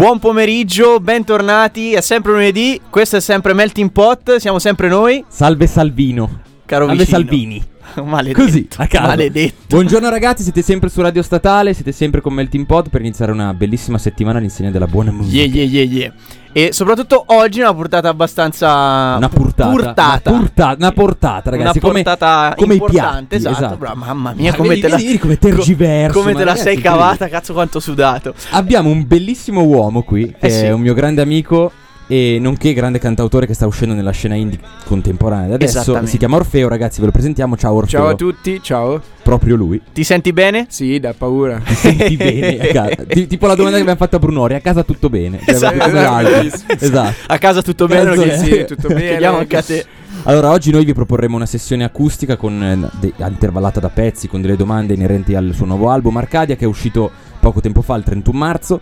Buon pomeriggio, bentornati, è sempre lunedì, questo è sempre Melting Pot, siamo sempre noi, Salve Salvino. caro Salve vicino. Salvini. Maledetto. Così, a caso. Maledetto. Buongiorno ragazzi, siete sempre su Radio Statale, siete sempre con Melting Pot per iniziare una bellissima settimana all'insegna della buona musica. Yeah, yeah, yeah, yeah. E soprattutto oggi una portata abbastanza Una purtata. Purtata. Una, purta- una portata, ragazzi. una portata come, come i importante, piatti, esatto. esatto. Mamma mia, Ma come vedi- te la vedi come tergiverso, Come te la ragazzi, sei cavata, cazzo quanto sudato. Abbiamo un bellissimo uomo qui, che Eh sì. è un mio grande amico e nonché grande cantautore che sta uscendo nella scena indie contemporanea. Adesso si chiama Orfeo, ragazzi, ve lo presentiamo. Ciao Orfeo. Ciao a tutti, ciao. Proprio lui. Ti senti bene? Sì, da paura. Ti senti bene a casa? Ti- tipo la domanda che abbiamo fatto a Brunori, a casa tutto bene? Cioè, Esatto. Bellissimo. esatto. A casa tutto bene? Cazzo? Sì, tutto bene. Chiediamo anche a te. Allora, oggi noi vi proporremo una sessione acustica con, eh, de- intervallata da pezzi, con delle domande inerenti al suo nuovo album Arcadia, che è uscito poco tempo fa, il 31 marzo.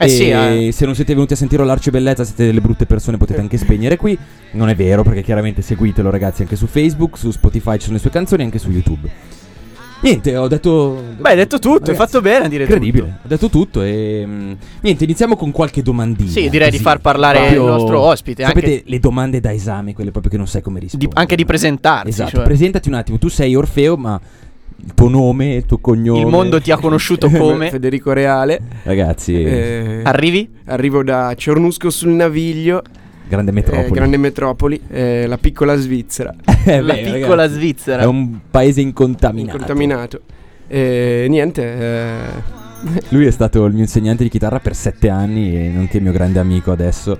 Eh sì, eh. se non siete venuti a sentire l'Arce Bellezza, siete delle brutte persone, potete anche spegnere qui. Non è vero, perché chiaramente seguitelo, ragazzi, anche su Facebook, su Spotify ci sono le sue canzoni, anche su YouTube. Niente, ho detto. Beh, hai detto tutto, hai Ragazzi, fatto bene a dire Incredibile, tutto. ho detto tutto e mm, niente, iniziamo con qualche domandina. Sì, direi di così. far parlare Proprio- il nostro ospite, Sapete anche- le domande da esame, quelle proprio che non sai come Di- rispondere. anche di presentarsi. Esatto, cioè. presentati un attimo, tu sei Orfeo, ma il tuo nome, il tuo cognome. Il mondo ti ha conosciuto come? Federico Reale. Ragazzi, Eh, Arrivi? arrivo da Cernusco sul Naviglio, grande eh, metropoli. grande metropoli, eh, la piccola Svizzera, Eh, la beh, piccola ragazzi, Svizzera. È un paese incontaminato. incontaminato. E niente, eh, Lui è stato il mio insegnante di chitarra per sette anni e nonché mio grande amico adesso.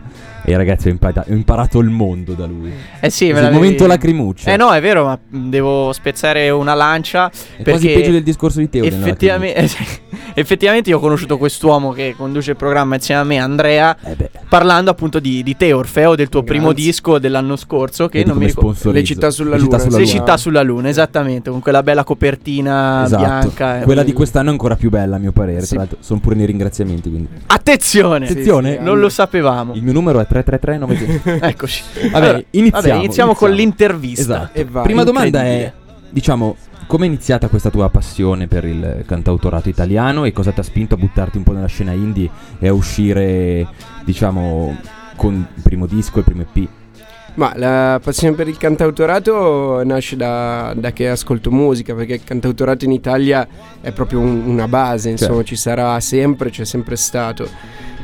E ragazzi, ho, impara- ho imparato il mondo da lui. Eh sì, me il momento lacrimuccia. Eh no, è vero, ma mh, devo spezzare una lancia. È quasi peggio del discorso di Teo. Effettivamente, effettivamente io ho conosciuto quest'uomo che conduce il programma insieme a me, Andrea. Eh parlando appunto di, di te, Orfeo, del tuo primo Grazie. disco dell'anno scorso, che vedi non mi ricordo. Le città sulla Le città luna. sulla Le Luna. città sulla luna, esattamente, con quella bella copertina Esatto. bianca. eh. Quella di quest'anno è ancora più bella, a mio parere. Sì. Tra l'altro, sono pure nei ringraziamenti. Quindi. Attenzione! Attenzione, sì, Non lo sapevamo. Il mio numero è 333 90. Eccoci. Vabbè, Allora, iniziamo, vabbè, iniziamo con l'intervista. Esatto. E vai. Prima domanda è, diciamo, come è iniziata questa tua passione per il cantautorato italiano e cosa ti ha spinto a buttarti un po' nella scena indie e a uscire, diciamo, con il primo disco, il primo EP? Ma la passione per il cantautorato nasce da, da che ascolto musica, perché il cantautorato in Italia è proprio un- una base, insomma, Certo. ci sarà sempre, c'è sempre stato.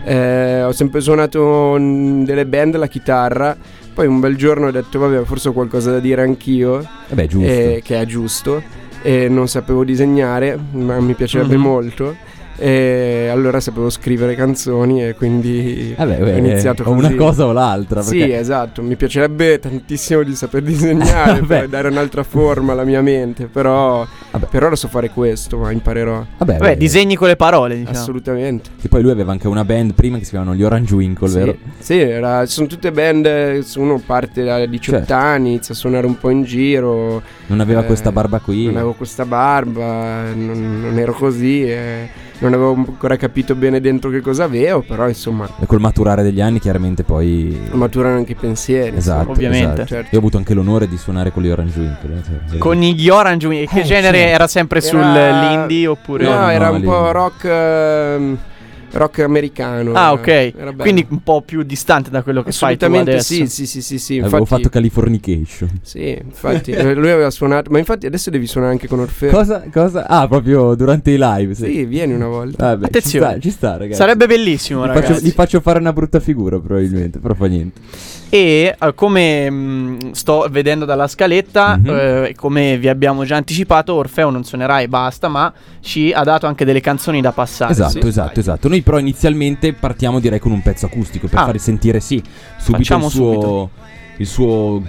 Eh, ho sempre suonato delle band la chitarra, poi un bel giorno ho detto, vabbè, forse ho qualcosa da dire anch'io, Eh beh, giusto. eh, che è giusto, e non sapevo disegnare, ma mi piacerebbe Mhm. molto. E allora sapevo scrivere canzoni e quindi Vabbè, ho beh, iniziato o una così. cosa o l'altra. Sì, perché- esatto, mi piacerebbe tantissimo di saper disegnare per dare un'altra forma alla mia mente, però Vabbè. per ora so fare questo, ma imparerò Vabbè, Vabbè, disegni con le parole, diciamo. assolutamente. Che poi lui aveva anche una band prima che si chiamavano gli Orange Winkle, Sì, vero? sì era- sono tutte band, eh, uno parte da 18 Certo. anni, inizia a suonare un po' in giro, Non aveva Eh, questa barba qui. non avevo questa barba, non, non ero così, e non avevo ancora capito bene dentro che cosa avevo, però insomma E col maturare degli anni, chiaramente poi. maturano anche i pensieri. Esatto, Ovviamente. esatto. Certo. Io ho avuto anche l'onore di suonare con gli Orange Winkle. eh, cioè, Con gli Orange Wing, che Eh, genere sì. era sempre Era- sull'indie oppure... No, no, era no, un lì- po' rock, ehm, rock americano. Ah, ok. Quindi un po' più distante da quello che fai tu Assolutamente adesso. sì, sì, sì, sì, sì, Avevo infatti, fatto Californication. sì, infatti eh, lui aveva suonato, ma infatti adesso devi suonare anche con Orfeo. Cosa? Cosa? Ah, proprio durante i live. Sì. Sì, vieni una volta. Vabbè, Attenzione. Ci sta, ci sta, ragazzi. Sarebbe bellissimo, Gli ragazzi. faccio, gli faccio fare una brutta figura, probabilmente. Però fa niente. E eh, come mh, sto vedendo dalla scaletta, Mhm. eh, come vi abbiamo già anticipato, Orfeo non suonerà e basta, ma ci ha dato anche delle canzoni da passare. esatto, sì, esatto, esatto. Noi però inizialmente partiamo direi con un pezzo acustico per Ah. far sentire sì, subito il suo subito. il suo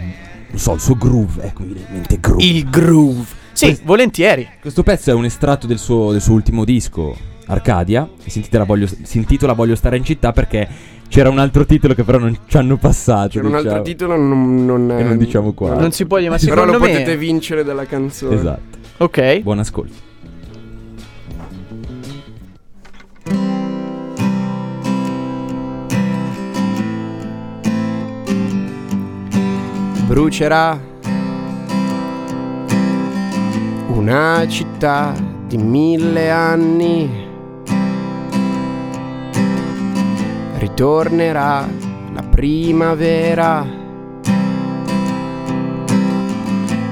non so, il suo groove, ecco, mi viene in mente groove. Il groove. Sì, Questo- volentieri. Questo pezzo è un estratto del suo, del suo ultimo disco Arcadia. Si intitola, Voglio, si intitola Voglio stare in città perché c'era un altro titolo che però non ci hanno passato. C'era un altro diciamo. titolo, non, non, Che non diciamo qua. Non si può dire, ma Però secondo lo me potete vincere dalla canzone. Esatto. Ok. Buon ascolto. brucerà una città di mille anni. Ritornerà la primavera.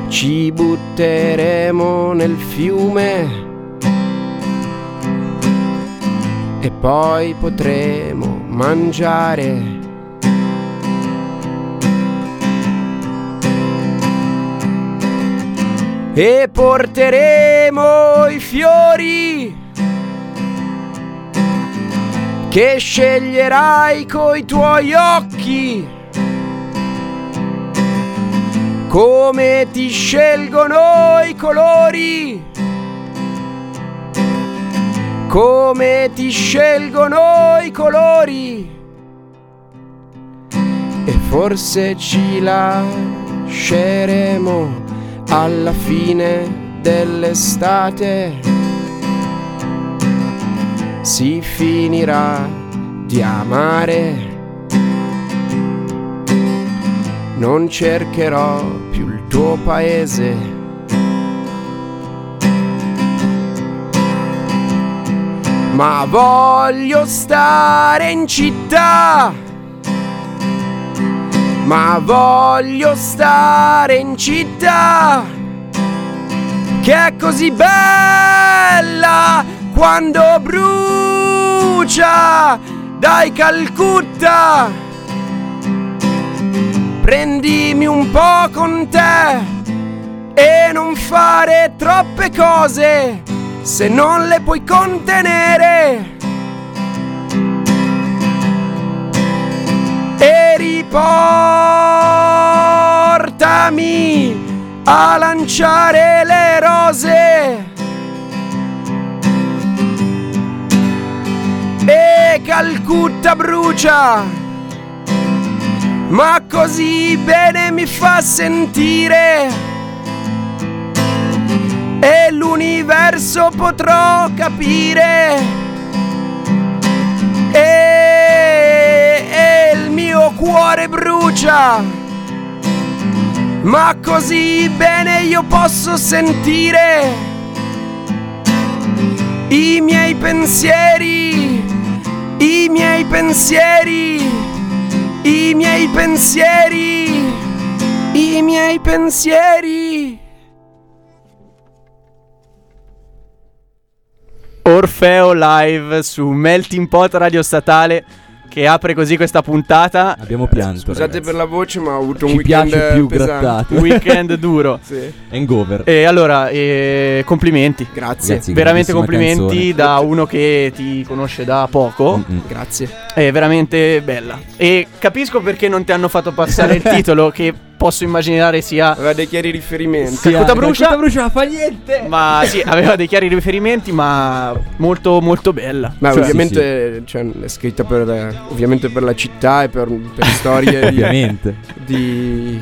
Ci butteremo nel fiume. E poi potremo mangiare e porteremo i fiori che sceglierai coi tuoi occhi? Come ti scelgono i colori? Come ti scelgono i colori? E forse ci lasceremo alla fine dell'estate si finirà di amare. Non cercherò più il tuo paese. Ma voglio stare in città ma voglio stare in città che è così bella quando brucia dai Calcutta prendimi un po' con te e non fare troppe cose se non le puoi contenere e riportami a lanciare le rose. Calcutta brucia, ma così bene mi fa sentire. E l'universo potrò capire. E, e il mio cuore brucia. Ma così bene io posso sentire i miei pensieri, i miei pensieri, i miei pensieri, i miei pensieri. Orfeo live su Melting Pot Radio Statale che apre così questa puntata. Abbiamo pianto. Scusate ragazzi. per la voce, ma ho avuto un Ci weekend piace più pesante. grattato. Weekend duro. Sì. Hangover. E allora, eh, complimenti. Grazie. Ragazzi, veramente complimenti canzone. da uno che ti conosce da poco. Mm-mm. Grazie. È veramente bella. E capisco perché non ti hanno fatto passare il titolo, che posso immaginare sia. Aveva dei chiari riferimenti. Sì, Calcutta ah, brucia? Calcutta brucia fa niente. Ma sì, aveva dei chiari riferimenti, ma molto, molto bella. Ma Cioè, ovviamente cioè, è scritta per, eh, ovviamente per la città e per, per storie di, Ovviamente. di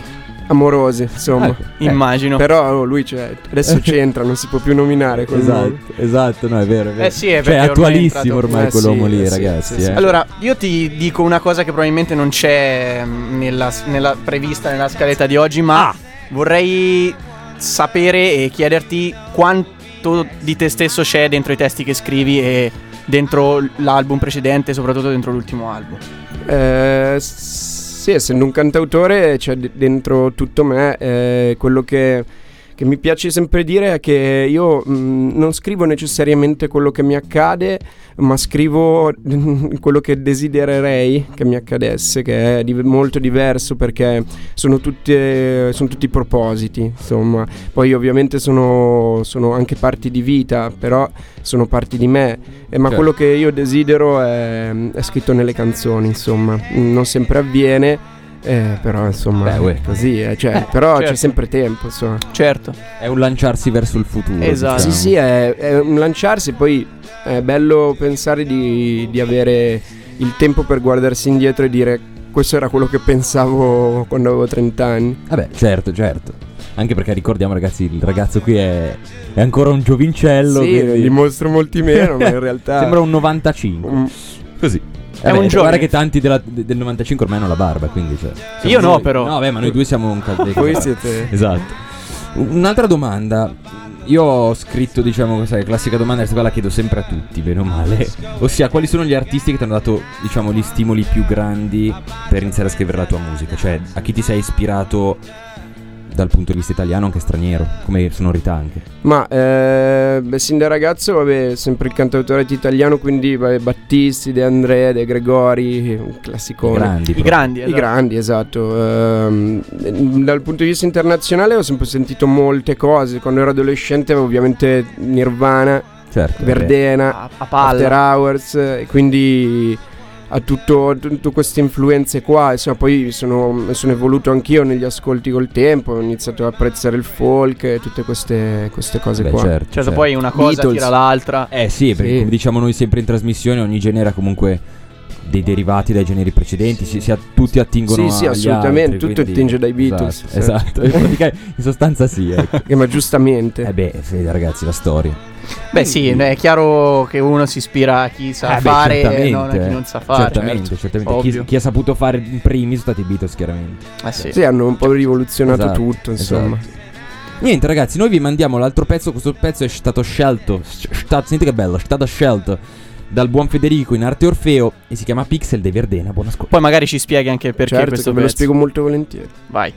amorose, insomma. Ecco. Immagino. Però oh, lui c'è, adesso c'entra, non si può più nominare nome. Esatto, esatto, no, è vero, è vero. Eh sì, è cioè, è attualissimo ormai Eh quell'uomo sì, lì, eh sì, ragazzi. sì, sì. eh. Allora, io ti dico una cosa che probabilmente non c'è mm, nella, nella prevista nella scaletta di oggi, ma Ah. vorrei sapere e chiederti quanto di te stesso c'è dentro i testi che scrivi e dentro l'album precedente, soprattutto dentro l'ultimo album. Eh, sì, essendo un cantautore c'è dentro tutto me. eh, quello che, che mi piace sempre dire è che io mh, non scrivo necessariamente quello che mi accade, ma scrivo quello che desidererei che mi accadesse, che è di- molto diverso perché sono, tutte, sono tutti propositi, insomma. Poi ovviamente sono, sono anche parti di vita, però sono parti di me. Eh, ma Certo. quello che io desidero è, è scritto nelle canzoni, insomma. Non sempre avviene, Eh, però insomma, Beh, uè. è così, eh, cioè, Eh, però certo. c'è sempre tempo, insomma. Certo. È un lanciarsi verso il futuro. Esatto. diciamo. Sì, sì, è, è un lanciarsi, poi è bello pensare di, di avere il tempo per guardarsi indietro e dire questo era quello che pensavo quando avevo 30 anni. Vabbè, certo, certo. Anche perché ricordiamo, ragazzi, il ragazzo qui è, è ancora un giovincello. sì, quindi dimostro molti meno, ma in realtà... Sembra un 95. Mm, Così. È un Vabbè, giovane. Guarda che tanti della- de- del 95 ormai hanno la barba, quindi cioè, Io no, noi- però. No, vabbè, ma noi due siamo un caldo. Voi siete... Esatto. Un'altra domanda. Io ho scritto, diciamo, sai, classica domanda, questa qua la chiedo sempre a tutti, bene o male. Ossia, quali sono gli artisti che ti hanno dato, diciamo, gli stimoli più grandi per iniziare a scrivere la tua musica? Cioè, a chi ti sei ispirato dal punto di vista italiano, anche straniero, come sonorità anche? Ma eh, beh, sin da ragazzo, vabbè, sempre il cantautore italiano, quindi vabbè, Battisti, De André, De Gregori, un classicone. I grandi. I grandi. I esatto. grandi, esatto. Ehm, dal punto di vista internazionale ho sempre sentito molte cose. Quando ero adolescente ovviamente Nirvana, Certo. Verdena, A, a After. Hours, e quindi ha tutto, tutte queste influenze qua. Insomma, poi sono, sono evoluto anch'io negli ascolti col tempo. Ho iniziato ad apprezzare il folk e tutte queste, queste cose Beh, qua. certo, Certo, certo. poi una cosa Beatles. tira l'altra. Eh sì, perché Sì. come diciamo noi sempre in trasmissione, ogni genere ha comunque dei derivati dai generi precedenti, si, si a- tutti attingono Sì, sì, assolutamente, altri, tutto quindi- attinge dai Beatles, Esatto, sì. esatto. in, sostanza sì, ecco. Eh, ma giustamente. Eh beh, sì, ragazzi, la storia. Beh, sì, è chiaro che uno si ispira a chi sa Eh beh, fare e non a chi eh. non sa fare. Certamente, certo. certamente. Chi, chi ha saputo fare in primi sono stati i Beatles, chiaramente. Eh sì. Sì, hanno un po' rivoluzionato Esatto, tutto, insomma. esatto. Niente, ragazzi, noi vi mandiamo l'altro pezzo. Questo pezzo è stato scelto. st- sta- sentite che bello, è stato scelto dal buon Federico in arte Orfeo e si chiama Pixel dei Verdena. Buon ascolto. Poi magari ci spieghi anche perché certo, questo ve lo pezzo. spiego molto volentieri. Vai.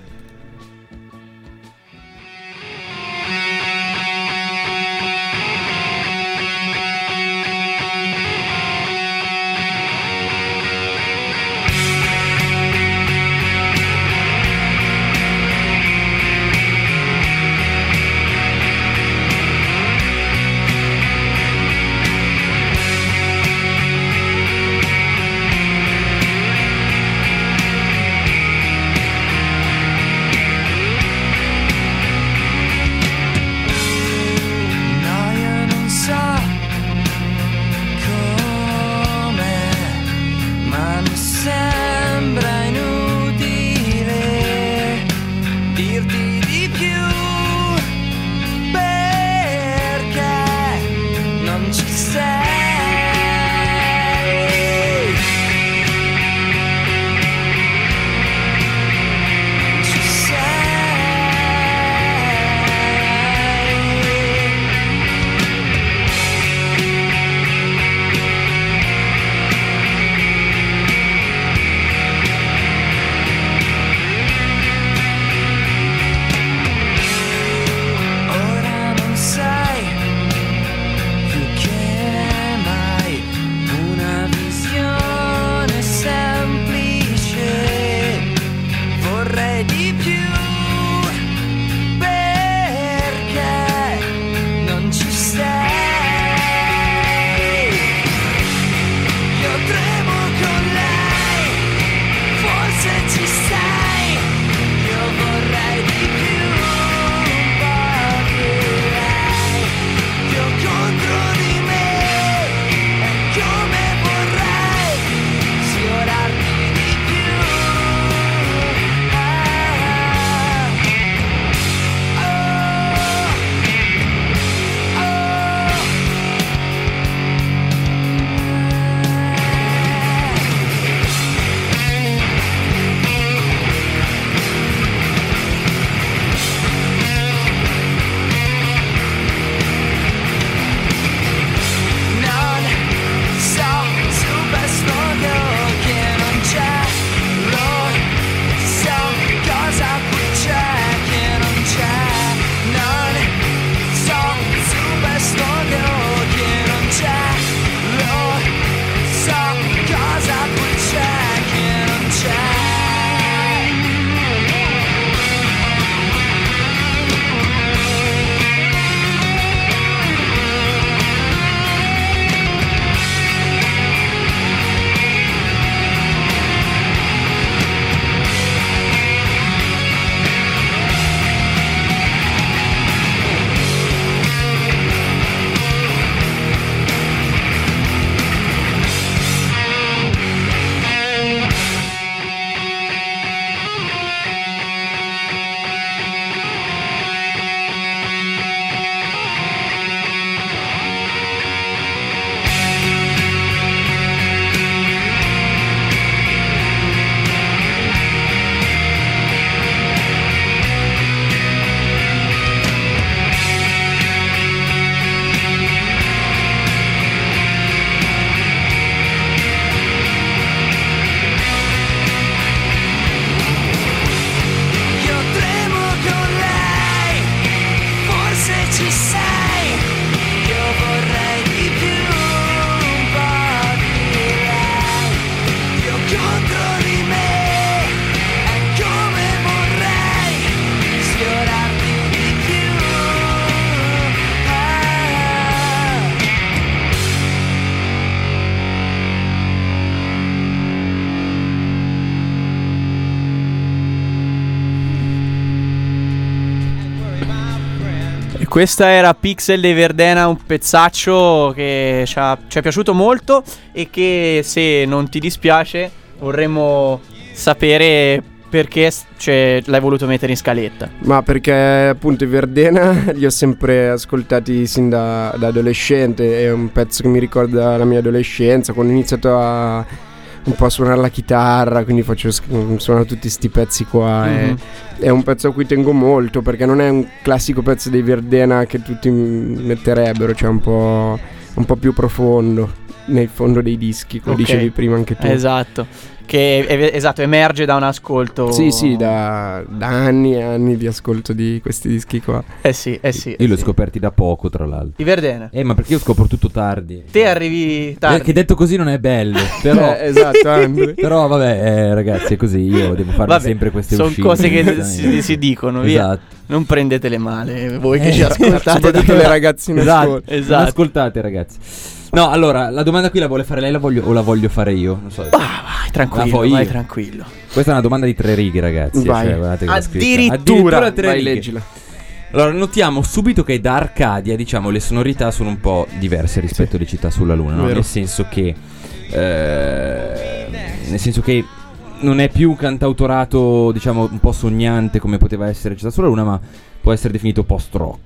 Questa era Pixel dei Verdena, un pezzaccio che ci, ha- ci è piaciuto molto e che se non ti dispiace vorremmo sapere perché cioè, l'hai voluto mettere in scaletta. Ma perché appunto i Verdena li ho sempre ascoltati sin da, da adolescente, è un pezzo che mi ricorda la mia adolescenza, quando ho iniziato a un po' a suonare la chitarra, quindi faccio suonare tutti questi pezzi qua. e- Mhm. è un pezzo a cui tengo molto perché non è un classico pezzo dei Verdena che tutti metterebbero, cioè un po', un po' più profondo nel fondo dei dischi, come Ok. dicevi prima anche tu. Esatto. Che è- esatto, emerge da un ascolto. Sì, sì, da, da anni e anni di ascolto di questi dischi qua. Eh sì, eh sì. Io eh li ho sì. scoperti da poco, tra l'altro. I Verdena. Eh, ma perché io scopro tutto tardi? Te arrivi tardi. Che detto così non è bello, però... Eh, esatto, Andre. Però vabbè, eh, ragazzi, è così, io devo farmi Vabbè, sempre queste Sono uscite. cose che si, si dicono, via. Esatto. Non prendetele male, voi che Eh, ci ascoltate. soprattutto le ragazze in Esatto. Esatto. Non ascoltate ragazzi. No, allora, la domanda qui la vuole fare lei la voglio, o la voglio fare io? Non so. Ah, vai, tranquillo, fo io. vai tranquillo. Questa è una domanda di tre righe, ragazzi. Vai. Cioè, guardate scritta. Addirittura. tre Vai, righe. leggila. Allora, notiamo subito che da Arcadia, diciamo, le sonorità sono un po' diverse rispetto alle città sulla Luna, no? Nel senso che. eh, nel senso che. Non è più un cantautorato, diciamo, un po' sognante come poteva essere Città sulla Luna, ma può essere definito post-rock.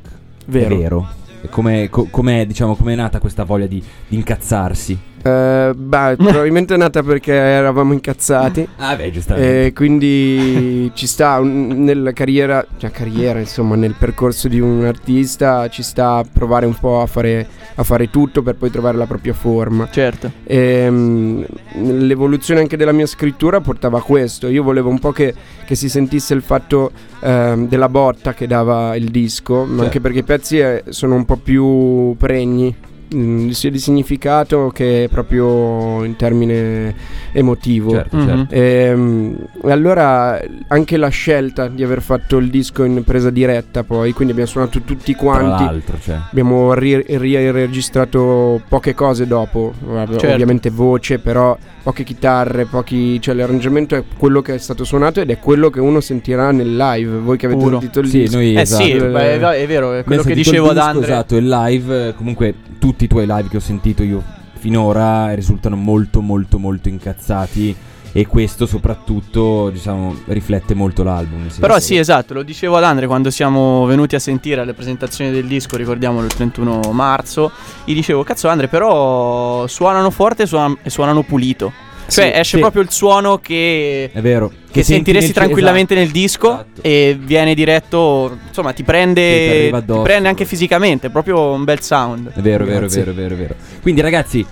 Vero. Vero. E Com'è, co- com'è, diciamo, com'è nata questa voglia di, di incazzarsi? Eh, beh, probabilmente è nata perché eravamo incazzati. Ah, beh, giustamente. E quindi ci sta un- nella carriera, cioè carriera, insomma, nel percorso di un artista ci sta a provare un po' a fare, a fare tutto per poi trovare la propria forma. Certo. E, mm, l'evoluzione anche della mia scrittura portava a questo. Io volevo un po' che, che si sentisse il fatto ehm, della botta che dava il disco, ma Certo. anche perché i pezzi eh, sono un po' più pregni. Mm, sia di significato che proprio in termine emotivo. certo, Mhm. certo. Ehm, E allora anche la scelta di aver fatto il disco in presa diretta poi, quindi abbiamo suonato tutti Tra quanti. l'altro, cioè. Abbiamo ri- riregistrato poche cose dopo, Certo. ovviamente voce, però poche chitarre, pochi, cioè l'arrangiamento è quello che è stato suonato ed è quello che uno sentirà nel live. Voi che avete Puro. sentito il Sì, disco. noi Eh esatto. sì, beh, è, è vero, è quello Abbiamo che dicevo ad Andre. Esatto, il live, comunque tutti i tuoi live che ho sentito io finora risultano molto molto molto incazzati e questo soprattutto diciamo riflette molto l'album. Però sì, esatto, lo dicevo ad Andre quando siamo venuti a sentire le presentazioni del disco, ricordiamolo il 31 marzo, gli dicevo, cazzo Andre, però suonano forte e suonano, e suonano pulito. Cioè Sì, esce sì. proprio il suono che, È vero. che senti sentiresti nel- tranquillamente esatto, nel disco esatto. e viene diretto, insomma ti prende, ti prende anche fisicamente, è proprio un bel sound. È vero, è vero, è vero, è vero, è vero. Quindi ragazzi,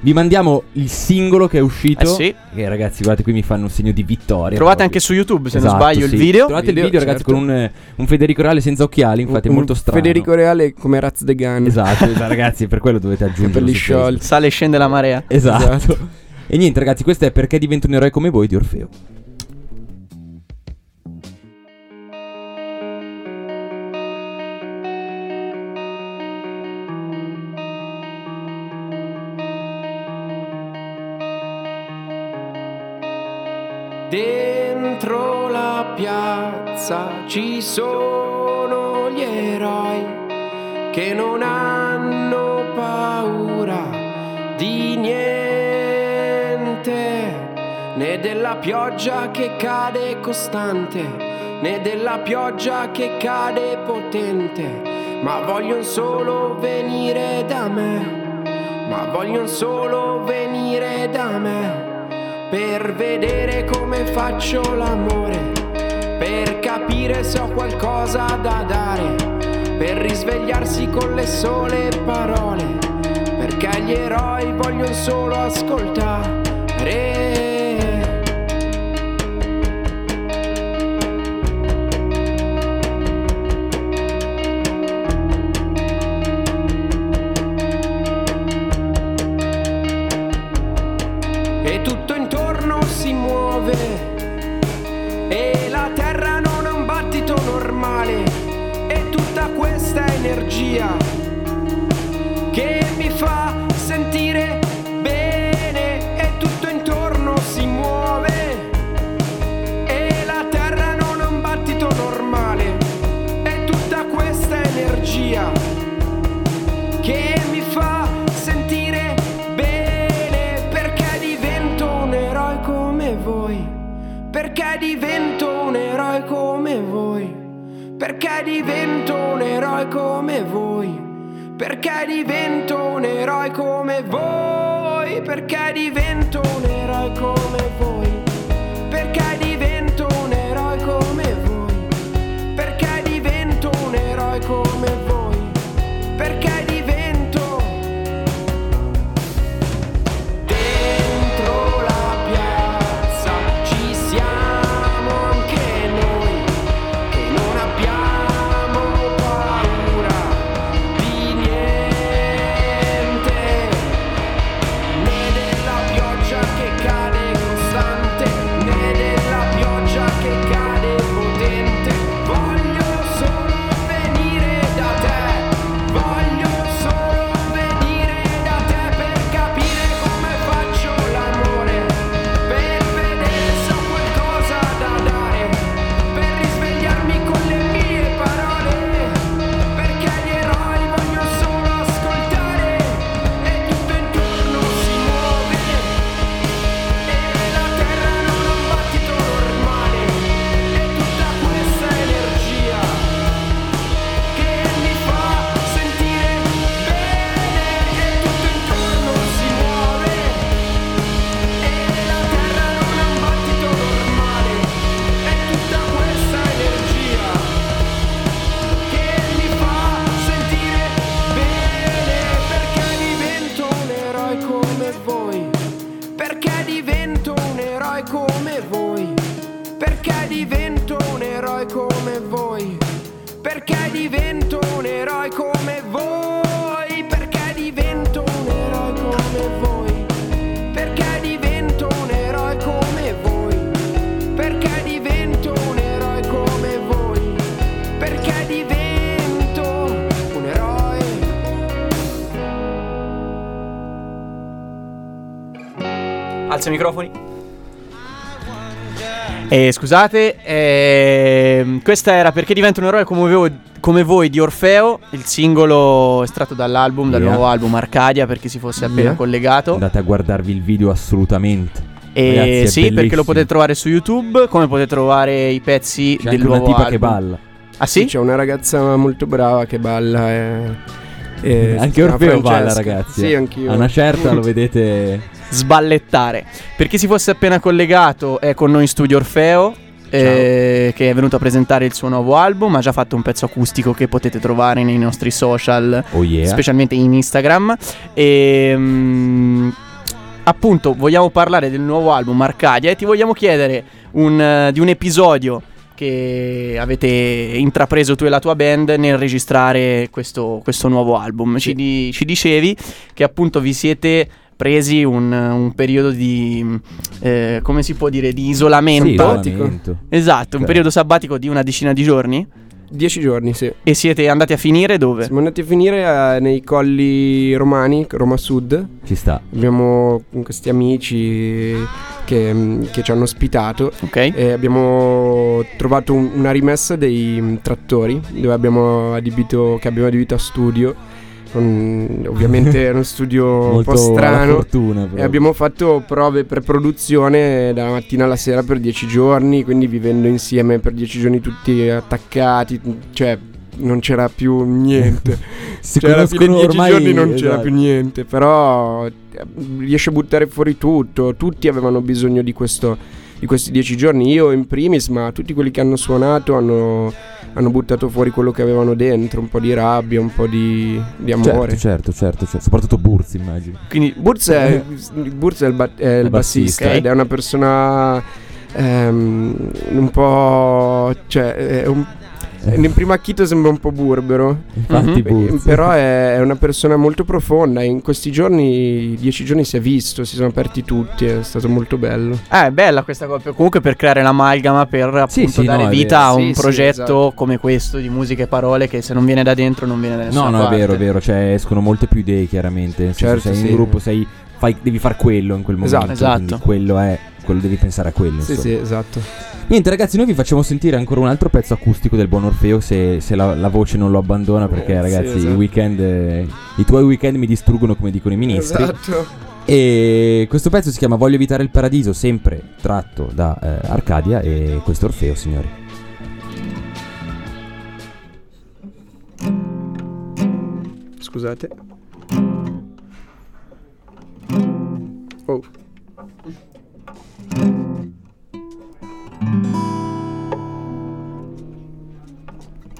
vi mandiamo il singolo che è uscito. Eh sì. Che ragazzi, guardate qui mi fanno un segno di vittoria. Trovate proprio. anche su YouTube, se Esatto, non sbaglio, sì. il video. Trovate il Video, video, ragazzi, certo. con un, un Federico Reale senza occhiali, infatti è Un molto strano. Federico Reale come Raz de Gun. Esatto, esatto, ragazzi, per quello dovete aggiungere. Capelli sciolti. Sale e scende la marea. Esatto. E niente, ragazzi, questo è perché divento un eroe come voi di Orfeo. Dentro la piazza ci sono gli eroi che non hanno paura di niente, né della pioggia che cade costante, né della pioggia che cade potente, ma vogliono solo venire da me, ma vogliono solo venire da me per vedere come faccio l'amore, per capire se ho qualcosa da dare, per risvegliarsi con le sole parole, perché gli eroi vogliono solo ascoltare. I microfoni. Eh, scusate, ehm, questa era perché divento un eroe come voi, come voi di Orfeo, il singolo estratto dall'album, dal Yeah. nuovo album Arcadia, per chi si fosse appena Yeah. collegato. Andate a guardarvi il video assolutamente. E Ragazzi, è sì, perché bellissimo. lo potete trovare su YouTube, come potete trovare i pezzi C'è del anche una nuovo tipa album. che balla. Ah sì? C'è una ragazza molto brava che balla. E, e si Anche Orfeo balla, ragazzi. Sì, eh. anch'io. A una certa lo vedete. Sballettare. Per chi si fosse appena collegato, è con noi in studio Orfeo. eh, che è venuto a presentare il suo nuovo album, ha già fatto un pezzo acustico che potete trovare nei nostri social Oh yeah. specialmente in Instagram. E mm, appunto vogliamo parlare del nuovo album Arcadia e ti vogliamo chiedere un, eh, di un episodio che avete intrapreso tu e la tua band nel registrare questo, questo nuovo album. Ci, di- ci dicevi che appunto vi siete presi un, un periodo di, eh, come si può dire, di Sì, isolamento. isolamento. esatto, un periodo sabbatico di una decina di giorni. Dieci giorni, sì. E siete andati a finire dove? Siamo andati a finire eh, nei colli romani, Roma Sud. Ci sta. Abbiamo questi amici che, mm, che ci hanno ospitato. Ok. E abbiamo trovato un- una rimessa dei mm, trattori dove abbiamo adibito, che abbiamo adibito a studio. Con- ovviamente era uno studio un po' strano. fortuna. E abbiamo fatto prove pre-produzione dalla mattina alla sera per dieci giorni, quindi vivendo insieme per dieci giorni tutti attaccati, cioè non c'era più niente. Si cioè alla fine conoscono dieci ormai, giorni non c'era esatto. più niente, però eh, riesce a buttare fuori tutto, tutti avevano bisogno di questo di questi dieci giorni, io in primis, ma tutti quelli che hanno suonato hanno, hanno buttato fuori quello che avevano dentro, un po' di rabbia, un po' di, di amore. Certo, certo, certo, certo. Soprattutto Burz, immagino. Quindi Burz è, Burz è il, ba- è il Il bassista bassista. ed è una persona ehm, un po'... cioè un, in primo acchito sembra un po' burbero, Infatti, Mhm. Burz. però è, è una persona molto profonda e in questi giorni, dieci giorni si è visto, si sono aperti tutti, è stato molto bello. Eh, è bella questa cosa. Comunque per creare l'amalgama, per appunto Sì, sì, dare no, è vita a un Sì, sì, progetto esatto. come questo di musica e parole che se non viene da dentro non viene da No, nessuna no, è parte. vero, è vero. Cioè, escono molte più idee, chiaramente. Nel Certo, sei in gruppo, sei, fai- devi fare quello in quel momento. Esatto. Esatto. Quindi quello è. Quello devi pensare a quello. Sì, insomma. sì, esatto. Niente, ragazzi, noi vi facciamo sentire ancora un altro pezzo acustico del buon Orfeo. Se, se la, la voce non lo abbandona, perché, Eh, sì, ragazzi, i esatto. weekend. eh, I tuoi weekend mi distruggono, come dicono i ministri. Esatto. E questo pezzo si chiama Voglio evitare il paradiso, sempre tratto da eh, Arcadia e questo Orfeo, signori. Scusate. Oh.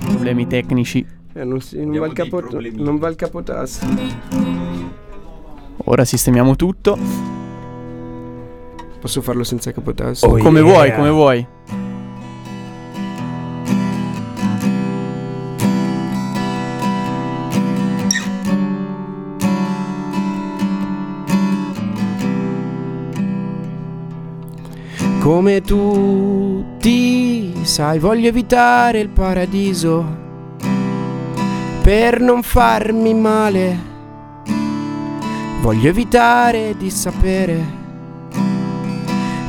Problemi tecnici. Eh, non, si- non va il capo- non va il capotasto. Ora sistemiamo tutto. Posso farlo senza capotasto? Oh, come yeah. vuoi, come vuoi. Come tutti sai, voglio evitare il paradiso per non farmi male. Voglio evitare di sapere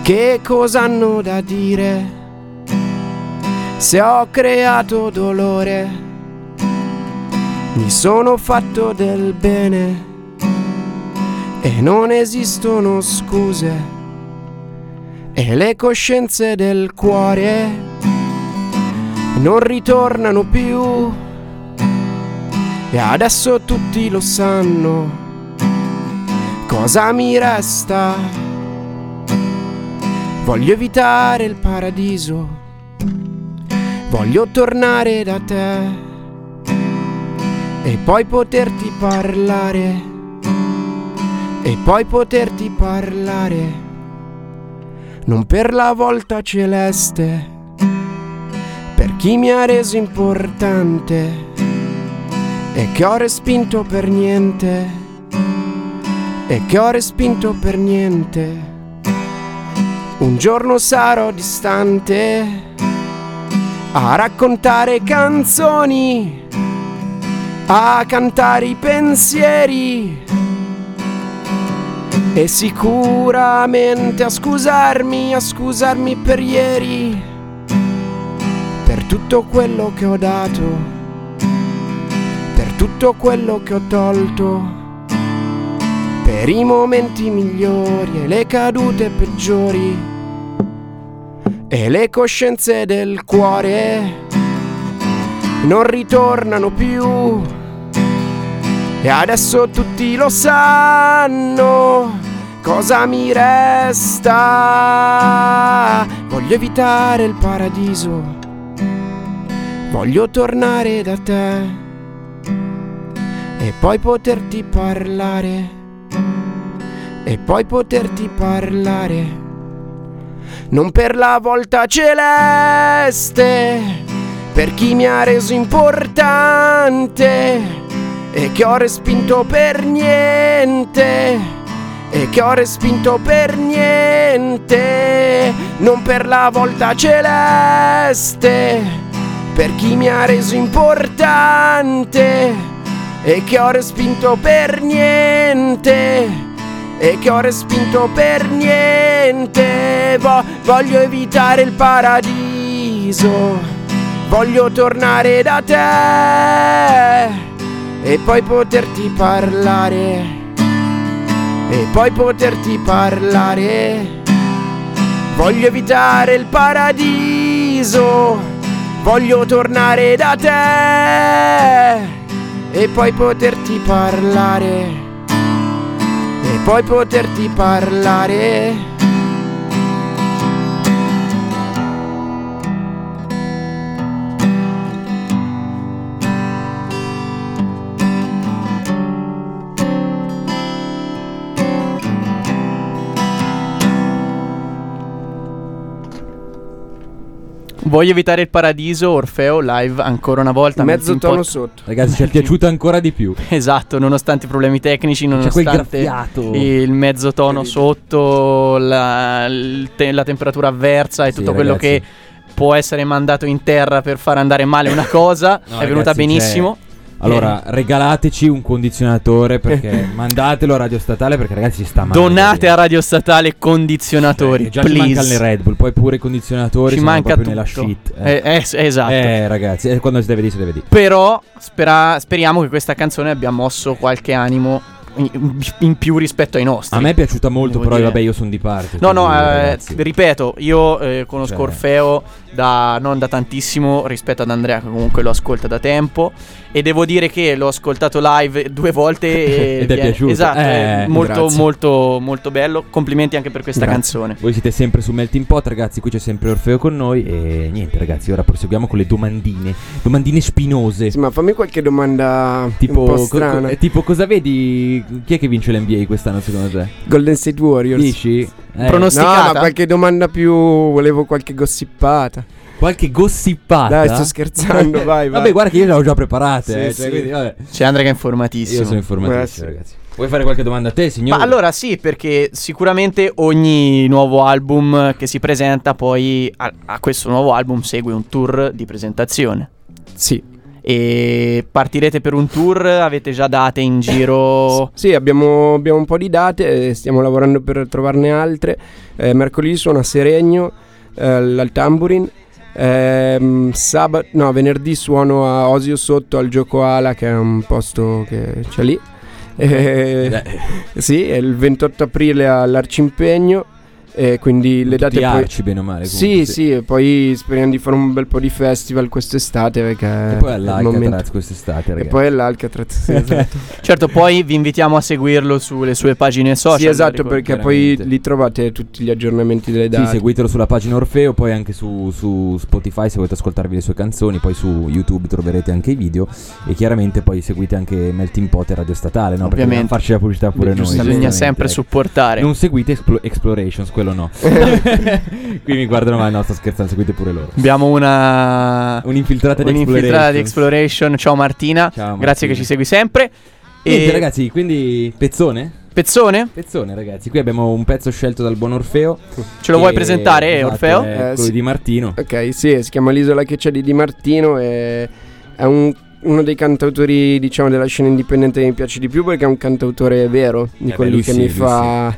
che cosa hanno da dire. Se ho creato dolore, mi sono fatto del bene e non esistono scuse e le coscienze del cuore non ritornano più. E adesso tutti lo sanno cosa mi resta. Voglio evitare il paradiso voglio tornare da te e poi poterti parlare e poi poterti parlare non per la volta celeste, per chi mi ha reso importante e che ho respinto per niente, e che ho respinto per niente. Un giorno sarò distante a raccontare canzoni, a cantare i pensieri e sicuramente a scusarmi, a scusarmi per ieri, per tutto quello che ho dato, per tutto quello che ho tolto, per i momenti migliori e le cadute peggiori, e le coscienze del cuore non ritornano più. E adesso tutti lo sanno cosa mi resta. Voglio evitare il paradiso, voglio tornare da te e poi poterti parlare, e poi poterti parlare. Non per la volta celeste, per chi mi ha reso importante e che ho respinto per niente e che ho respinto per niente, non per la volta celeste, per chi mi ha reso importante e che ho respinto per niente. E che ho respinto per niente. Vo- voglio evitare il paradiso. Voglio tornare da te e poi poterti parlare e poi poterti parlare. Voglio evitare il paradiso, voglio tornare da te e poi poterti parlare. E poi poterti parlare. Voglio evitare il paradiso, Orfeo live ancora una volta. Mezzo tono pot- sotto. Ragazzi, ci è piaciuto ancora di più. Esatto, nonostante i problemi tecnici, C'è quel nonostante il mezzo tono sotto, la, te- la temperatura avversa e Sì, tutto quello ragazzi. che può essere mandato in terra per far andare male una cosa. No, è venuta ragazzi, benissimo. Allora, regalateci un condizionatore perché mandatelo a Radio Statale perché ragazzi ci sta male. Donate a Radio Statale condizionatori, Cioè, già ci please. mancano le Red Bull, poi pure i condizionatori Ci manca proprio tutto. nella shit. Eh, Eh, eh, esatto. Eh, ragazzi, eh, quando si deve dire si deve dire. Però spera- speriamo che questa canzone abbia mosso qualche animo in, più rispetto ai nostri. A me è piaciuta molto, Devo però dire. vabbè, io sono di parte. No, no, eh, ripeto, io eh, conosco Cioè- Orfeo da, non da tantissimo rispetto ad Andrea, che comunque lo ascolta da tempo. E devo dire che l'ho ascoltato live due volte. E Ed è viene- piaciuto. Esatto, Eh, molto, grazie. molto, molto bello. Complimenti anche per questa Grazie. canzone. Voi siete sempre su Melting Pot, ragazzi. Qui c'è sempre Orfeo con noi. E niente, ragazzi, ora proseguiamo con le domandine. Domandine spinose. Sì, ma fammi qualche domanda Tipo, un po' strana. co- eh, tipo, cosa vedi? Chi è che vince l'NBA quest'anno, secondo te? Golden State Warriors. Dici? Eh, Pronos- No, ma qualche domanda più. Volevo qualche gossipata. qualche gossipata? Dai, sto scherzando, vai, vai. Vabbè, guarda che io le ho già preparate. Sì, eh, cioè, sì. quindi, vabbè. C'è Andrea che è informatissimo. Io sono informatissimo, Grazie. ragazzi. Vuoi fare qualche domanda a te, signore? Ma allora sì, perché sicuramente ogni nuovo album che si presenta poi a, a questo nuovo album segue un tour di presentazione. Sì. E partirete per un tour? Avete già date in giro? Sì, abbiamo, abbiamo un po' di date, e stiamo lavorando per trovarne altre. Eh, mercoledì suono a Seregno, eh, al Tamburin. Ehm, sabato, no, venerdì suono a Osio Sotto al Gioco Ala, che è un posto che c'è lì. Eh, Eh, sì, è il 28 aprile all'Arcimpegno. E quindi le tutti date poi. arci, bene o male. Sì, comunque, sì, e poi speriamo di fare un bel po' di festival quest'estate perché E è poi all'Alcatraz momento- quest'estate, E ragazzi. poi all'Alcatraz, sì, esatto. certo, poi vi invitiamo a seguirlo sulle sue pagine social. sì, esatto, perché poi lì trovate tutti gli aggiornamenti delle Sì, date. seguitelo sulla pagina Orfeo, poi anche su, su Spotify se volete ascoltarvi le sue canzoni, poi su YouTube troverete anche i video e chiaramente poi seguite anche Melting Pot e Radio Statale, no? Perché Ovviamente. dobbiamo farci la pubblicità pure Beh, noi. Bisogna sempre ecco. supportare. Non seguite Explo- Explorations, quello no. Qui mi guardano, ma no, sto scherzando, seguite pure loro. Abbiamo una Un'infiltrata di un'infiltrata di. Exploration. Ciao Martina. Ciao, Grazie Martina. che ci segui sempre. Niente E ragazzi, quindi pezzone? Pezzone? Pezzone ragazzi, qui abbiamo un pezzo scelto dal buon Orfeo. Ce lo vuoi presentare, esatto, Orfeo? È Eh, quello sì. di Martino. Ok, sì, si chiama L'isola che c'è di Di Martino e è un- uno dei cantautori, diciamo, della scena indipendente che mi piace di più perché è un cantautore vero, di Eh quelli beh, che sì, mi fa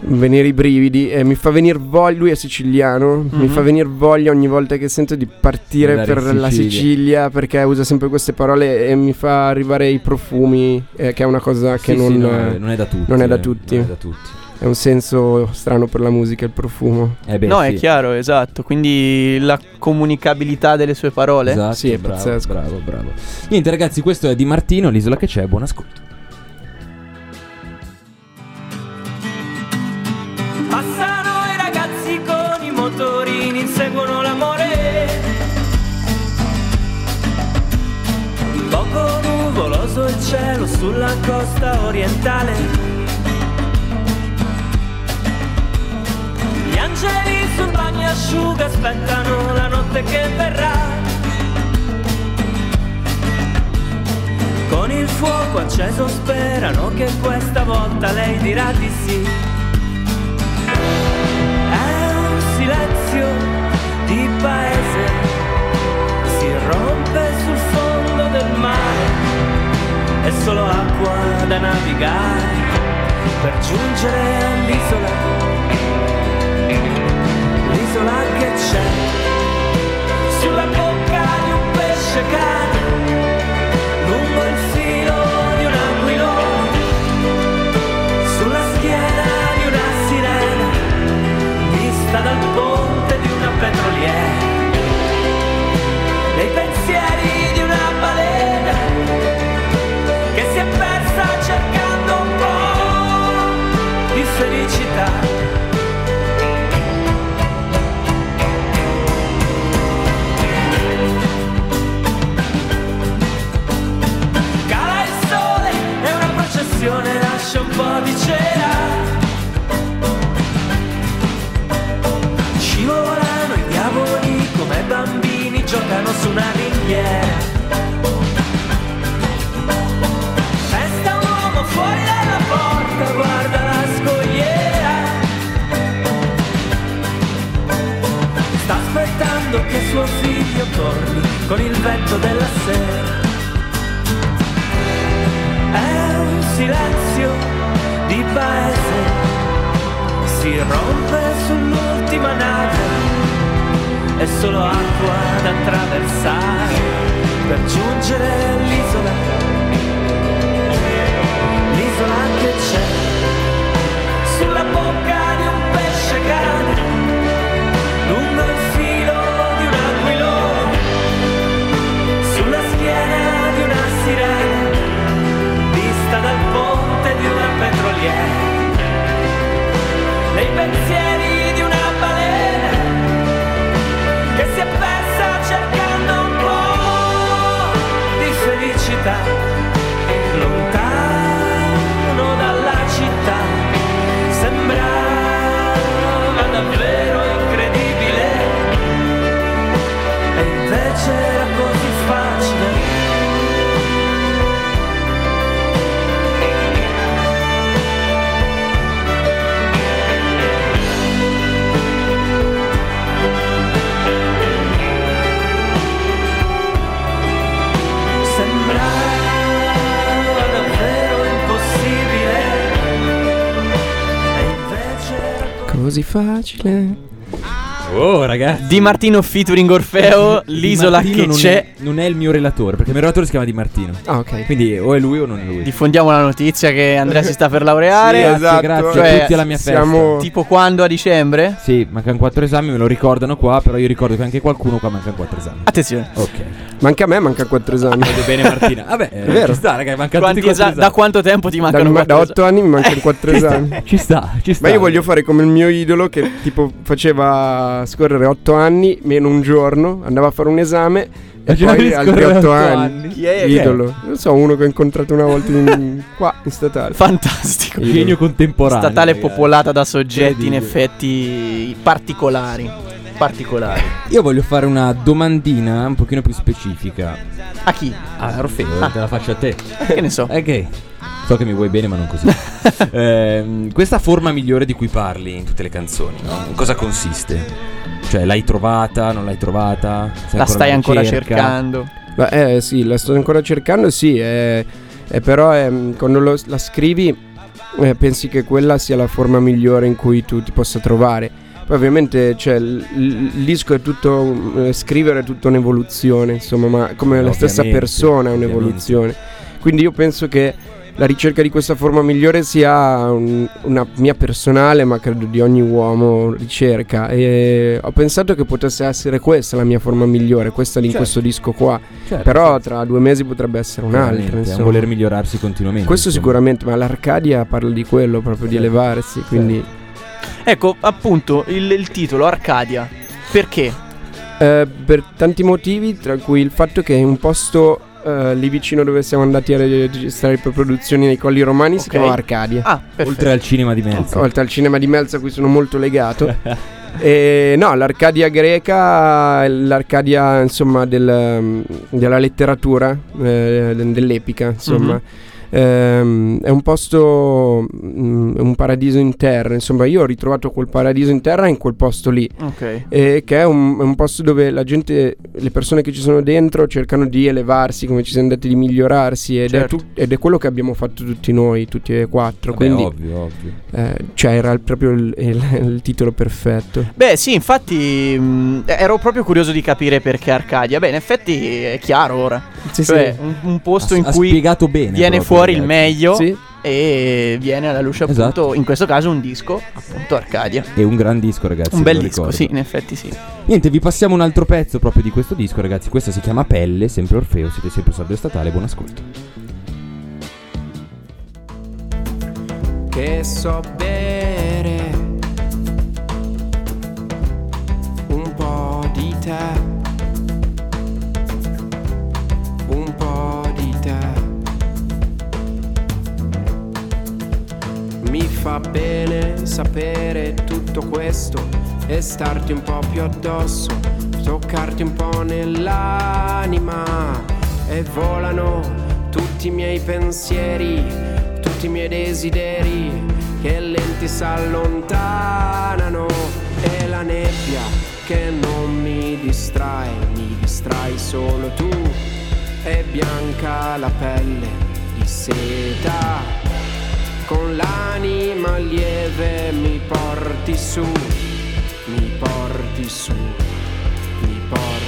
venire i brividi e mi fa venire voglia, lui è siciliano, mi Mhm. fa venire voglia ogni volta che sento di partire Andare per in la Sicilia. Sicilia perché usa sempre queste parole e mi fa arrivare i profumi, eh, che è una cosa che Sì, non... sì, no, eh, non è da tutti. non è da eh, tutti. Non è da tutti. È un senso strano per la musica, il profumo. Eh beh, no, sì. è chiaro, esatto. Quindi la comunicabilità delle sue parole. Esatto, Sì, è bravo, pazzesco. bravo, bravo. Niente ragazzi, questo è di Martino, l'isola che c'è, buon ascolto. Nuvoloso il cielo sulla costa orientale. Gli angeli sul bagnasciuga aspettano la notte che verrà. Con il fuoco acceso sperano che questa volta lei dirà di sì. Solo acqua da navigare per giungere all'isola, l'isola che c'è, sulla bocca di un pesce cane, lungo il filo di un sulla schiena di una sirena vista dal ponte di una petroliera, felicità. Cala il sole e una processione lascia un po' di cera. Scivolano i diavoli come bambini giocano su una ringhiera. suo figlio torni con il vento della sera. È un silenzio di paese, si rompe sull'ultima nave, è solo acqua da attraversare per giungere all'isola, l'isola che c'è sulla bocca storia. Pensieri di una balena che si è cercando un po' di felicità lontano dalla città. Sembrava davvero incredibile. E invece Così facile. Oh, ragazzi. Di Martino featuring Orfeo, l'isola Martino che non c'è. È, non è il mio relatore, perché il mio relatore si chiama Di Martino. Ah, ok. Quindi o è lui o non è lui. Diffondiamo la notizia che Andrea si sta per laureare. Sì, grazie, esatto. grazie Cioè, a tutti alla mia siamo- festa. Tipo quando a dicembre? Sì, mancano quattro esami, me lo ricordano qua, però io ricordo che anche qualcuno qua mancano quattro esami. Attenzione. Ok. Manca a me, manca quattro esami. Vedo bene Martina. Vabbè, è vero. Ci sta, raga, mancano Quanti tutti quattro esa- da quanto tempo ti Da, mancano da quattro otto anni mi mancano quattro esami. Ci sta, ci sta. Ma io voglio fare come il mio idolo che tipo faceva scorrere otto anni meno un giorno, andava a fare un esame e poi altri otto otto anni. anni. Chi è? Idolo. Non so, uno che ho incontrato una volta in, qua in statale. Fantastico. Genio contemporaneo. Statale ragazzi. popolata da soggetti in effetti particolari. Particolari. Io voglio fare una domandina un pochino più specifica. A chi? Ah, Orfeo, Ah. te la faccio a te. Che ne so. Ok. So che mi vuoi bene, ma non così. Ehm, questa forma migliore di cui parli in tutte le canzoni, no? In cosa consiste? Cioè, l'hai trovata, non l'hai trovata? Sei La stai alla ancora ricerca? cercando. Ma eh sì, la sto ancora cercando, sì, eh, eh, però ehm, quando lo- la scrivi eh, pensi che quella sia la forma migliore in cui tu ti possa trovare. Poi ovviamente cioè, il, il disco è tutto, eh, scrivere è tutta un'evoluzione, insomma, ma come la stessa Ovviamente, persona è ovviamente. un'evoluzione. Quindi io penso che la ricerca di questa forma migliore sia un- una mia personale, ma credo di ogni uomo ricerca. E ho pensato che potesse essere questa la mia forma migliore, questa di Certo. questo disco qua. Certo, Però certo. tra due mesi potrebbe essere un'altra. Insomma. voler migliorarsi continuamente. Questo insomma. sicuramente, ma l'Arcadia parla di quello, proprio di Certo. elevarsi. Quindi Ecco, appunto, il, il titolo Arcadia. Perché? eh, per tanti motivi, tra cui il fatto che è un posto eh, lì vicino dove siamo andati a registrare le produzioni nei Colli Romani si Ok. chiama Arcadia. Ah, perfetto. Oltre al cinema di mezzo. Oltre al cinema di Melza a cui sono molto legato. E no, l'Arcadia greca, l'Arcadia insomma del, della letteratura, eh, dell'epica, insomma. Mhm. Ehm, è un posto, mm, un paradiso in terra, insomma io ho ritrovato quel paradiso in terra in quel posto lì. Ok. E che è un, è un posto dove la gente, le persone che ci sono dentro cercano di elevarsi, come ci siamo detti, di migliorarsi ed, Certo. è, tu- ed è quello che abbiamo fatto tutti noi, tutti e quattro. Vabbè, quindi ovvio, ovvio. eh, cioè era il- proprio il, il- il titolo perfetto. Beh, sì, infatti mh, ero proprio curioso di capire perché Arcadia. Beh, in effetti è chiaro ora. Sì, cioè, un, un posto Ha- in ha cui spiegato bene viene proprio, fuori il ragazzi. meglio Sì. e viene alla luce appunto, Esatto. in questo caso un disco, appunto Arcadia. È un gran disco, ragazzi. Un ve bel lo disco, ricordo. sì, in effetti sì. Niente, vi passiamo un altro pezzo proprio di questo disco, ragazzi. Questa si chiama Pelle, sempre Orfeo, siete sempre su Radio Statale, buon ascolto. che so bere un po' di te, Mi fa bene sapere tutto questo e starti un po' più addosso, toccarti un po' nell'anima. E volano tutti i miei pensieri, tutti i miei desideri che lenti s'allontanano e la nebbia che non mi distrae, mi distrai solo tu. E bianca la pelle di seta con l'anima lieve mi porti su, mi porti su, mi porti.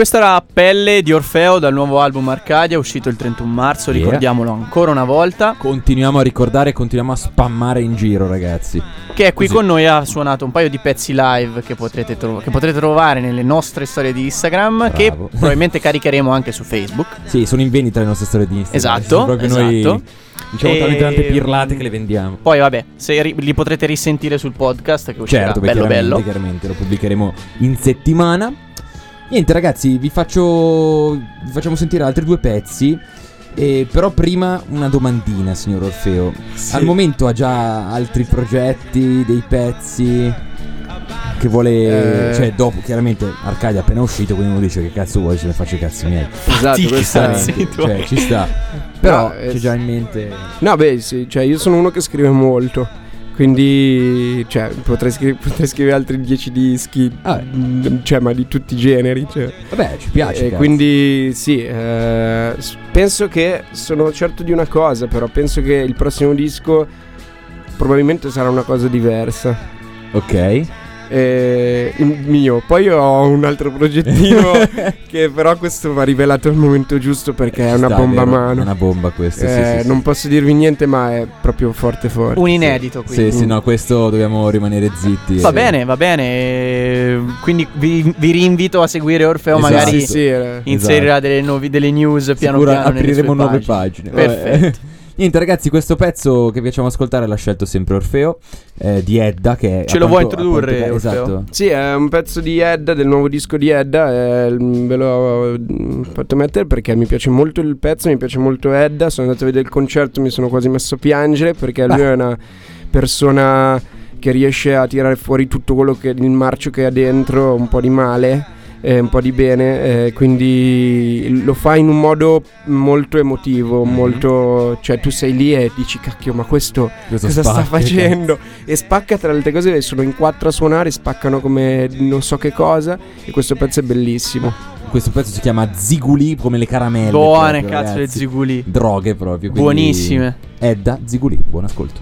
Questa era Pelle di Orfeo dal nuovo album Arcadia, uscito il 31 marzo, Yeah. ricordiamolo ancora una volta. Continuiamo a ricordare, continuiamo a spammare in giro, ragazzi. Che è qui Così. con noi ha suonato un paio di pezzi live che potrete, tro- che potrete trovare nelle nostre storie di Instagram, che Bravo. probabilmente caricheremo anche su Facebook. Sì, sono in vendita le nostre storie di Instagram. Esatto, Sono proprio noi esatto. diciamo E- talmente tante pirlate che le vendiamo. Poi vabbè, se ri- li potrete risentire sul podcast che uscirà Certo, bello chiaramente, bello. chiaramente lo pubblicheremo in settimana. Niente, ragazzi, vi faccio vi facciamo sentire altri due pezzi. E però prima una domandina, signor Orfeo. Al momento ha già altri progetti, dei pezzi che vuole, Eh. cioè dopo chiaramente Arcadia è appena uscito, quindi uno dice che cazzo vuoi se ne faccio i cazzi miei. Esatto, questa cioè ci sta. Però No, eh, c'è già in mente No, beh, sì, cioè io sono uno che scrive molto. Quindi, cioè, potrei, scri- potrei scrivere altri dieci dischi, Ah. mm, cioè, ma di tutti i generi. Cioè. Vabbè, ci piace. E quindi, sì, eh, penso che sono certo di una cosa, però penso che il prossimo disco probabilmente sarà una cosa diversa. Ok. Eh, mio, poi ho un altro progettino che però questo va rivelato al momento giusto perché è una sta, bomba a mano. È una bomba questa, sì, Eh, sì, sì. Non posso dirvi niente, ma è proprio forte forte. Un inedito quindi. Sì, sì, no, questo dobbiamo rimanere zitti. Va Eh, bene, va bene. eh, Quindi vi, vi rinvito a seguire Orfeo, Esatto. magari Sì, sì, eh. inserirà delle, nuovi- delle news piano Sicuro piano. apriremo nuove pagine. pagine. Perfetto. Niente, ragazzi, questo pezzo che piacciamo ascoltare l'ha scelto sempre Orfeo di di Edda. Che Ce lo vuoi introdurre, quanto-? Esatto. Sì, è un pezzo di Edda, del nuovo disco di Edda. eh, ve l'ho mm, fatto mettere perché mi piace molto il pezzo, mi piace molto Edda. Sono andato a vedere il concerto, mi sono quasi messo a piangere perché lui è una persona che riesce a tirare fuori tutto quello che il marcio che ha dentro, un po' di male. E un po' di bene, eh, quindi lo fa in un modo molto emotivo, Mhm. molto, cioè tu sei lì e dici cacchio, ma questo Questo cosa sta spacca, facendo? E spacca tra le altre cose, sono in quattro a suonare, spaccano come non so che cosa e questo pezzo è bellissimo. Questo pezzo si chiama Ziguli come le caramelle. Buone, proprio, cazzo, le ziguli. Droghe proprio. quindi- Buonissime. Edda Ziguli, buon ascolto.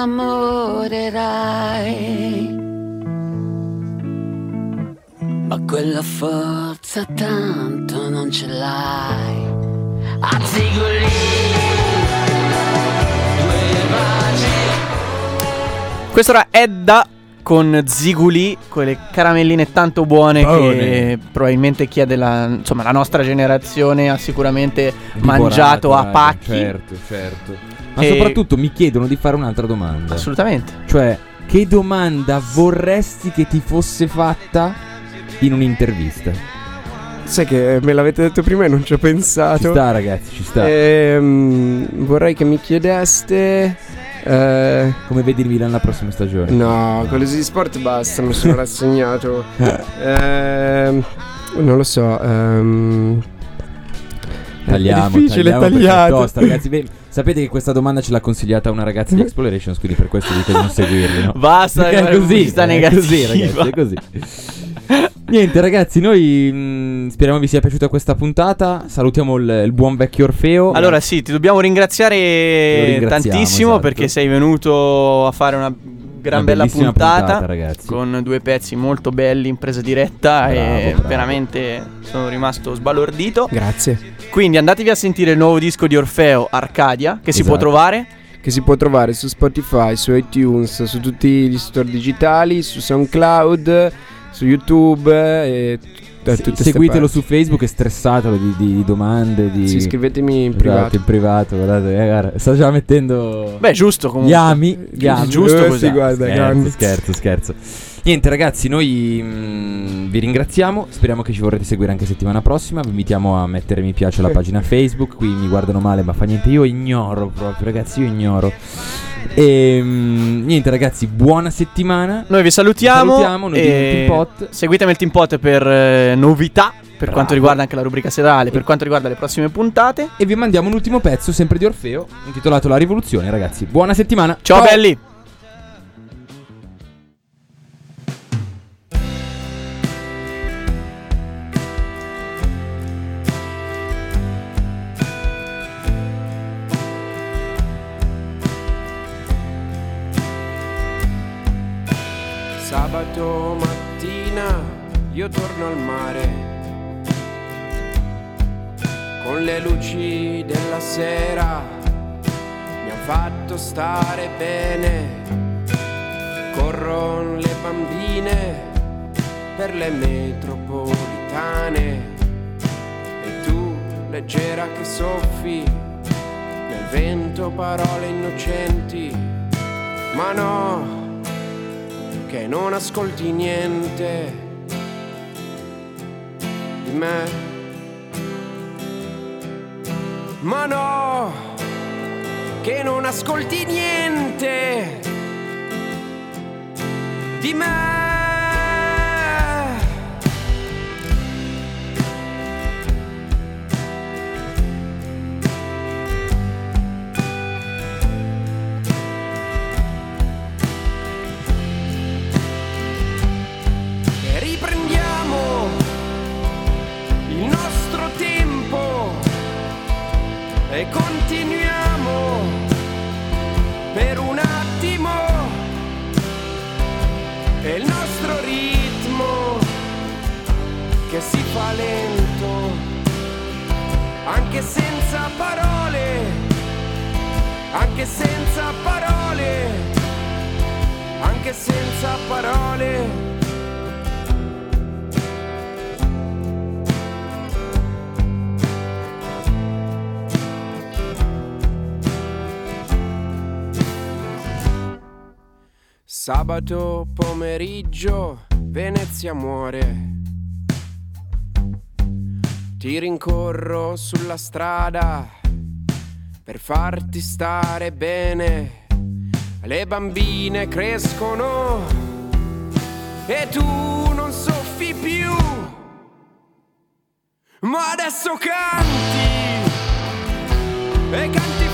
Innamorerai. Ma quella forza tanto non ce l'hai. A Zigoli, due baci. Questo era Edda con Ziguli, quelle caramelline tanto buone Buone. che probabilmente chi è della insomma, la nostra generazione ha sicuramente Divorato, mangiato a pacchi. Certo, certo. Ma E- soprattutto mi chiedono di fare un'altra domanda. Assolutamente. Cioè, che domanda vorresti che ti fosse fatta in un'intervista? Sai che me l'avete detto prima e non ci ho Ci pensato. sta, ragazzi, ci sta. Ehm, vorrei che mi chiedeste. eh, Come vedi il Milan la prossima stagione? no, con l'Easy Sport basta, mi sono rassegnato. Ehm, non lo so. ehm, Tagliamo, è difficile tagliamo tagliato. tosta, ragazzi. Sapete che questa domanda ce l'ha consigliata una ragazza di Explorations, quindi per questo dico di non seguirli, no? Basta Perché è così, pubblicità è così, negativa. ragazzi, è così. Niente, ragazzi, noi mh, speriamo vi sia piaciuta questa puntata. Salutiamo il, il buon vecchio Orfeo. Allora sì, ti dobbiamo ringraziare tantissimo esatto. perché sei venuto a fare una gran bella puntata, puntata, ragazzi. con due pezzi molto belli in presa diretta Bravo, e bravo. veramente sono rimasto sbalordito. Grazie. Quindi andatevi a sentire il nuovo disco di Orfeo, Arcadia, che si può Esatto. trovare. Che si può trovare su Spotify, su iTunes, su tutti gli store digitali, su SoundCloud, su YouTube e ste seguitelo parti. su Facebook e stressatelo di, di- di domande. Di... Sì, scrivetemi in Esatto, privato. in privato, guardate, eh, guarda, sta già mettendo Beh, giusto gli comunque. ami, gli ami. Giusto Eh, così. sì, guarda, Scherzo, scherzo, scherzo. Niente ragazzi, noi mm, vi ringraziamo, speriamo che ci vorrete seguire anche settimana prossima, vi invitiamo a mettere mi piace alla pagina Facebook, qui mi guardano male ma fa niente, io ignoro proprio ragazzi, io ignoro. E mm, niente ragazzi, buona settimana. Noi vi salutiamo. Vi salutiamo, noi e Team Pot. Seguitemi il Team Pot per eh, novità. Per Bravo. quanto riguarda anche la rubrica serale, per quanto riguarda le prossime puntate. E vi mandiamo un ultimo pezzo sempre di Orfeo, intitolato La rivoluzione ragazzi. Buona settimana. Ciao, belli! Io torno al mare. Con le luci della sera mi han fatto stare bene. Corrono le bambine per le metropolitane. E tu leggera che soffi nel vento parole innocenti. Ma no che non ascolti niente di me. Ma no, che non ascolti niente di me. Continuiamo per un attimo. E il nostro ritmo che si fa lento anche senza parole anche senza parole anche senza parole Sabato pomeriggio Venezia muore. Ti rincorro sulla strada per farti stare bene. Le bambine crescono e tu non soffi più. Ma adesso canti e canti